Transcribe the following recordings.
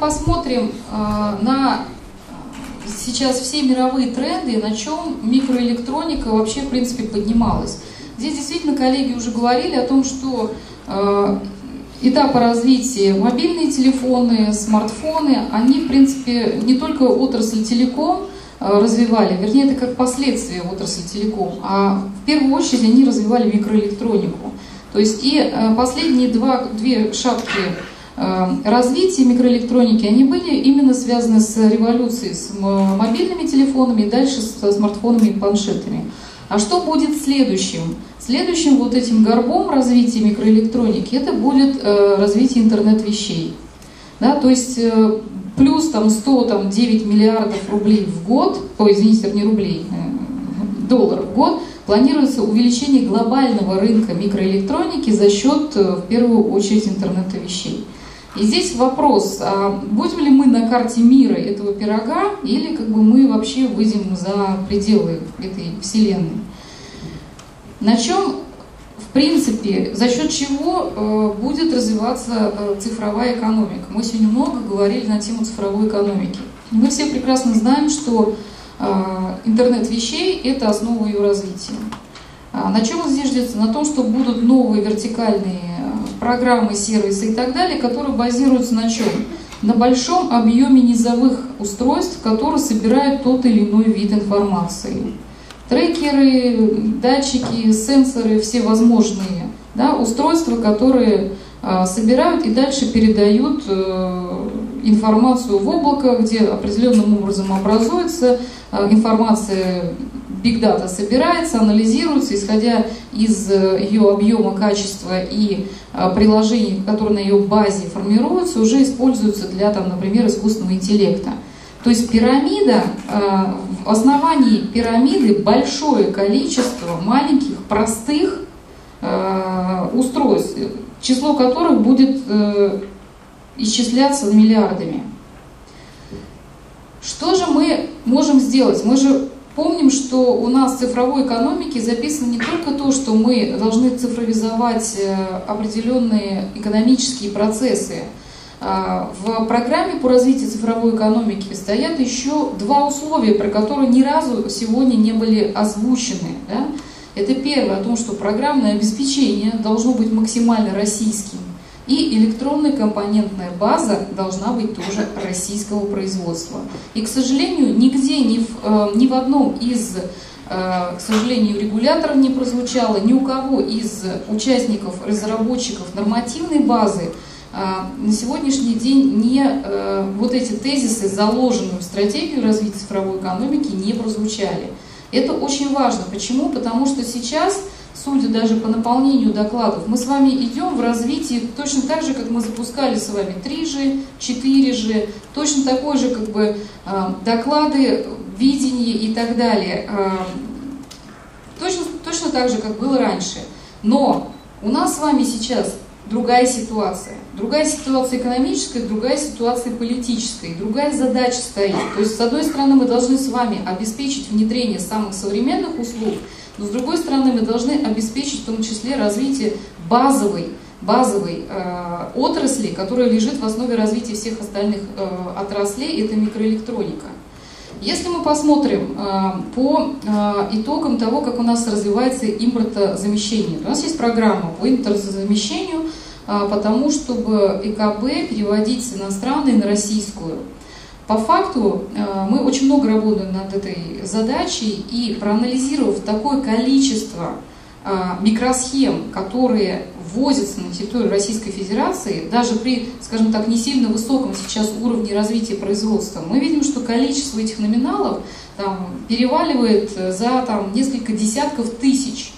посмотрим э, на сейчас все мировые тренды, на чем микроэлектроника вообще, в принципе, поднималась. Здесь действительно коллеги уже говорили о том, что э, этапы развития мобильные телефоны, смартфоны, они, в принципе, не только отрасль телеком э, развивали, вернее, это как последствие отрасли телеком, а в первую очередь они развивали микроэлектронику. То есть и э, последние два, две шапки э, развития микроэлектроники, они были именно связаны с революцией с мобильными телефонами и дальше с смартфонами и планшетами. А что будет следующим? Следующим вот этим горбом развития микроэлектроники это будет э, развитие интернет-вещей. Да, то есть э, плюс там 100, там 9 миллиардов рублей в год, ой, извините, не рублей, долларов в год, планируется увеличение глобального рынка микроэлектроники за счет, в первую очередь, интернета вещей. И здесь вопрос, а будем ли мы на карте мира этого пирога, или как бы мы вообще выйдем за пределы этой вселенной? На чем, в принципе, за счет чего э, будет развиваться э, цифровая экономика? Мы сегодня много говорили на тему цифровой экономики. Мы все прекрасно знаем, что э, интернет вещей – это основа ее развития. А на чем он зиждется? На том, что будут новые вертикальные программы, сервисы и так далее, которые базируются на чем? На большом объеме низовых устройств, которые собирают тот или иной вид информации. Трекеры, датчики, сенсоры, все возможные да, устройства, которые а, собирают и дальше передают э, информацию в облако, где определенным образом образуется э, информация Big Data собирается, анализируется, исходя из э, ее объема, качества и э, приложений, которые на ее базе формируются, уже используются для, там, например, искусственного интеллекта. То есть пирамида, э, в основании пирамиды большое количество маленьких, простых устройств, число которых будет исчисляться миллиардами. Что же мы можем сделать? Мы же Помним, что у нас в цифровой экономике записано не только то, что мы должны цифровизовать э, определенные экономические процессы. А, в программе по развитию цифровой экономики стоят еще два условия, про которые ни разу сегодня не были озвучены. Да? Это первое, о том, что программное обеспечение должно быть максимально российским. И электронная компонентная база должна быть тоже российского производства. И, к сожалению, нигде, ни в, э, ни в одном из, э, к сожалению, регуляторов не прозвучало, ни у кого из участников, разработчиков нормативной базы э, на сегодняшний день не, вот эти тезисы, заложенные в стратегию развития цифровой экономики, не прозвучали. Это очень важно. Почему? Потому что сейчас судя даже по наполнению докладов, мы с вами идем в развитии точно так же, как мы запускали с вами 3G, 4G, точно такой же как бы а, доклады, видение и так далее. А, точно, точно так же, как было раньше. Но у нас с вами сейчас другая ситуация. Другая ситуация экономическая, другая ситуация политическая, другая задача стоит. То есть, с одной стороны, мы должны с вами обеспечить внедрение самых современных услуг, но с другой стороны, мы должны обеспечить в том числе развитие базовой, базовой э, отрасли, которая лежит в основе развития всех остальных э, отраслей, это микроэлектроника. Если мы посмотрим э, по э, итогам того, как у нас развивается импортозамещение, у нас есть программа по импортозамещению, э, потому чтобы ЭКБ переводить с иностранной на российскую. По факту мы очень много работаем над этой задачей и проанализировав такое количество микросхем, которые ввозятся на территорию Российской Федерации, даже при, скажем так, не сильно высоком сейчас уровне развития производства, мы видим, что количество этих номиналов там, переваливает за там, несколько десятков тысяч.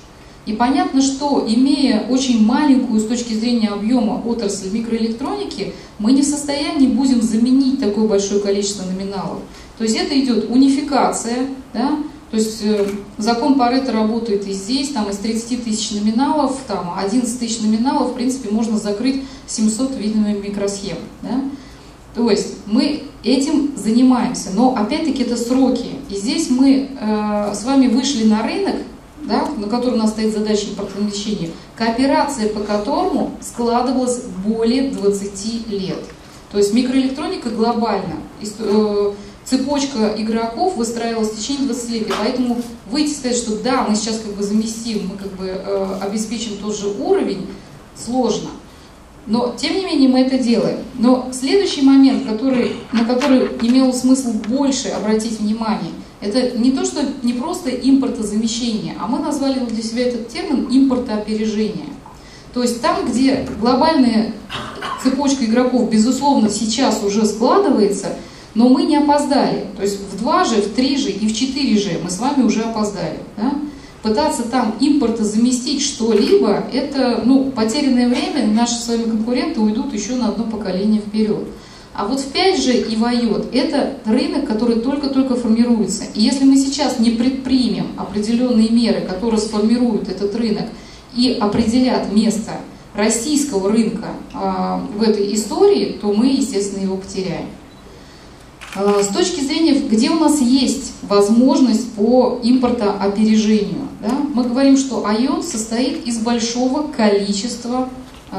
И понятно, что имея очень маленькую с точки зрения объема отрасль микроэлектроники, мы не в состоянии будем заменить такое большое количество номиналов. То есть это идет унификация, да? То есть э, закон Паретта работает и здесь, там из 30 тысяч номиналов, там 11 тысяч номиналов, в принципе, можно закрыть 700 видами микросхем. Да? То есть мы этим занимаемся, но опять-таки это сроки. И здесь мы э, с вами вышли на рынок, да, на котором у нас стоит задача импортозамещения, кооперация по которому складывалась более 20 лет. То есть микроэлектроника глобально. Э, цепочка игроков выстраивалась в течение 20 лет. И поэтому выйти сказать, что да, мы сейчас как бы заместим, мы как бы э, обеспечим тот же уровень, сложно. Но, тем не менее, мы это делаем. Но следующий момент, который, на который имело смысл больше обратить внимание, это не то, что не просто импортозамещение, а мы назвали для себя этот термин импортоопережение. То есть там, где глобальная цепочка игроков, безусловно, сейчас уже складывается, но мы не опоздали. То есть в 2 же, в 3 же и в 4 же мы с вами уже опоздали. Да? Пытаться там импорта заместить что-либо, это ну, потерянное время, наши с вами конкуренты уйдут еще на одно поколение вперед. А вот в 5G и в это рынок, который только-только формируется. И если мы сейчас не предпримем определенные меры, которые сформируют этот рынок и определят место российского рынка э, в этой истории, то мы, естественно, его потеряем. Э, с точки зрения, где у нас есть возможность по импортоопережению, да, мы говорим, что IOT состоит из большого количества э,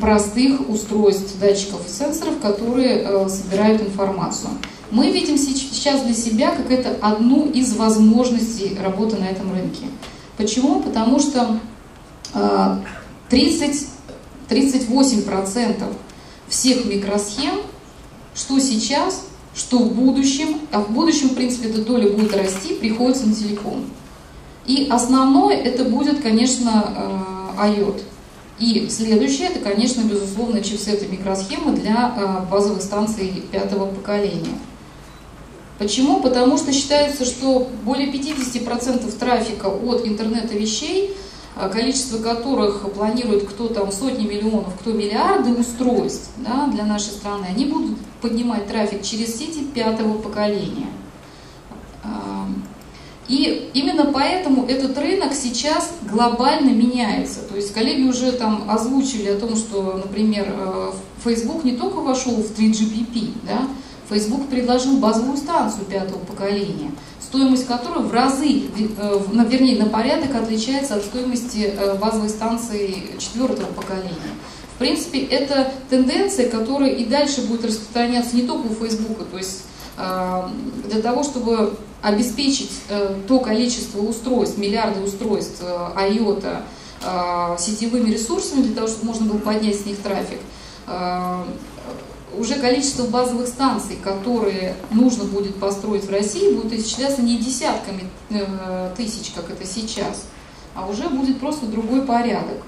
простых устройств, датчиков и сенсоров, которые э, собирают информацию. Мы видим сейчас для себя как это одну из возможностей работы на этом рынке. Почему? Потому что 30, 38% всех микросхем, что сейчас, что в будущем, а в будущем, в принципе, эта доля будет расти, приходится на телеком. И основное это будет, конечно, IOT. Э, и следующее, это, конечно, безусловно, чипсеты микросхемы для э, базовых станций пятого поколения. Почему? Потому что считается, что более 50% трафика от интернета вещей – количество которых планирует кто там сотни миллионов, кто миллиарды устройств да, для нашей страны, они будут поднимать трафик через сети пятого поколения. И именно поэтому этот рынок сейчас глобально меняется. То есть коллеги уже там озвучили о том, что, например, э, Facebook не только вошел в 3GPP, да, Facebook предложил базовую станцию пятого поколения – стоимость которой в разы, э, вернее, на порядок отличается от стоимости э, базовой станции четвертого поколения. В принципе, это тенденция, которая и дальше будет распространяться не только у Фейсбука, то есть э, для того, чтобы обеспечить то количество устройств, миллиарды устройств IOTA сетевыми ресурсами, для того, чтобы можно было поднять с них трафик, уже количество базовых станций, которые нужно будет построить в России, будет исчисляться не десятками э, тысяч, как это сейчас, а уже будет просто другой порядок.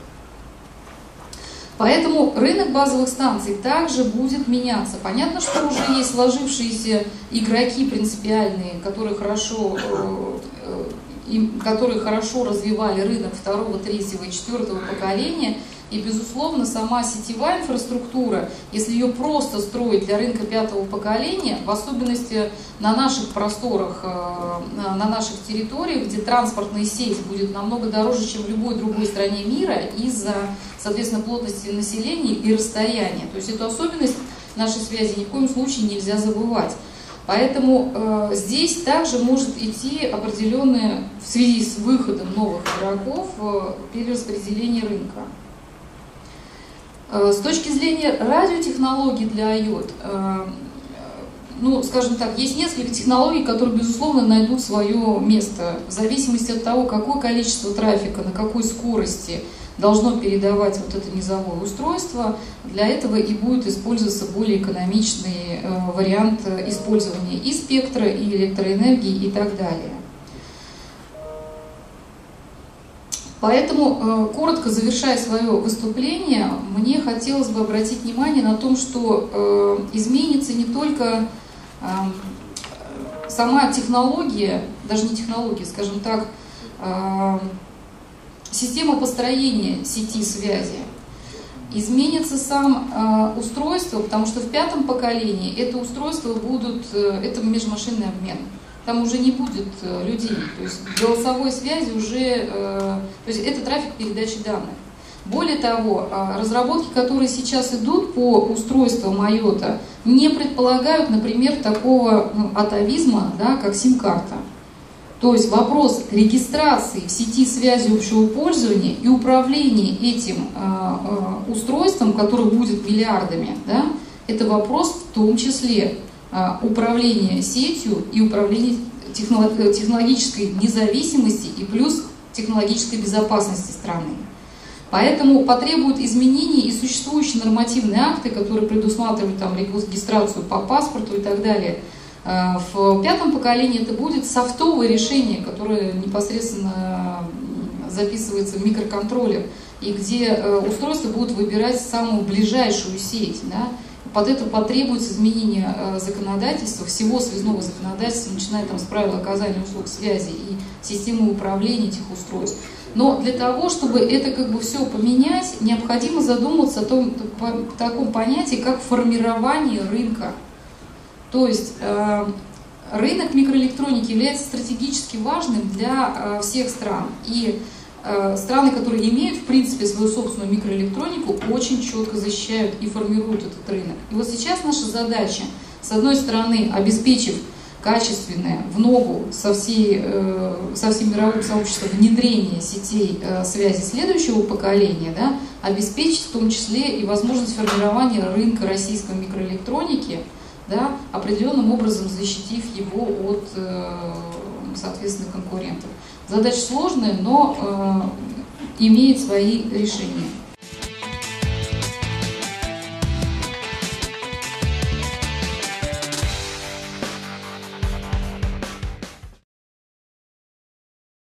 Поэтому рынок базовых станций также будет меняться. Понятно, что уже есть сложившиеся игроки принципиальные, которые хорошо, э, э, которые хорошо развивали рынок второго, третьего и четвертого поколения – и, безусловно, сама сетевая инфраструктура, если ее просто строить для рынка пятого поколения, в особенности на наших просторах, э, на наших территориях, где транспортная сеть будет намного дороже, чем в любой другой стране мира из-за, соответственно, плотности населения и расстояния. То есть эту особенность нашей связи ни в коем случае нельзя забывать. Поэтому э, здесь также может идти определенное, в связи с выходом новых игроков, э, перераспределение рынка. Э, с точки зрения радиотехнологий для IOT, э, ну, скажем так, есть несколько технологий, которые, безусловно, найдут свое место в зависимости от того, какое количество трафика, на какой скорости должно передавать вот это низовое устройство. Для этого и будет использоваться более экономичный э, вариант использования и спектра, и электроэнергии и так далее. Поэтому, э, коротко завершая свое выступление, мне хотелось бы обратить внимание на том, что э, изменится не только э, сама технология, даже не технология, скажем так, система построения сети связи, изменится сам устройство, потому что в пятом поколении это устройство будут, это межмашинный обмен там уже не будет э, людей. То есть голосовой связи уже, э, то есть это трафик передачи данных. Более того, а, разработки, которые сейчас идут по устройствам IOTA, не предполагают, например, такого ну, атовизма, да, как сим-карта. То есть вопрос регистрации в сети связи общего пользования и управления этим э, устройством, которое будет миллиардами, да, это вопрос в том числе а, управления сетью и управления технологической независимости и плюс технологической безопасности страны. Поэтому потребуют изменений и существующие нормативные акты, которые предусматривают там, регистрацию по паспорту и так далее. А, в пятом поколении это будет софтовое решение, которое непосредственно записывается в микроконтроллер, и где э, устройства будут выбирать самую ближайшую сеть. Да? Под это потребуется изменение э, законодательства, всего связного законодательства, начиная там, с правил оказания услуг связи и системы управления этих устройств. Но для того, чтобы это как бы все поменять, необходимо задуматься о том, о таком понятии, как формирование рынка. То есть э, рынок микроэлектроники является стратегически важным для э, всех стран. И страны, которые имеют, в принципе, свою собственную микроэлектронику, очень четко защищают и формируют этот рынок. И вот сейчас наша задача, с одной стороны, обеспечив качественное, в ногу со, всей, э, со всем мировым сообществом внедрение сетей э, связи следующего поколения, да, обеспечить в том числе и возможность формирования рынка российской микроэлектроники, да, определенным образом защитив его от, соответственно, конкурентов. Задача сложная, но э, имеет свои решения.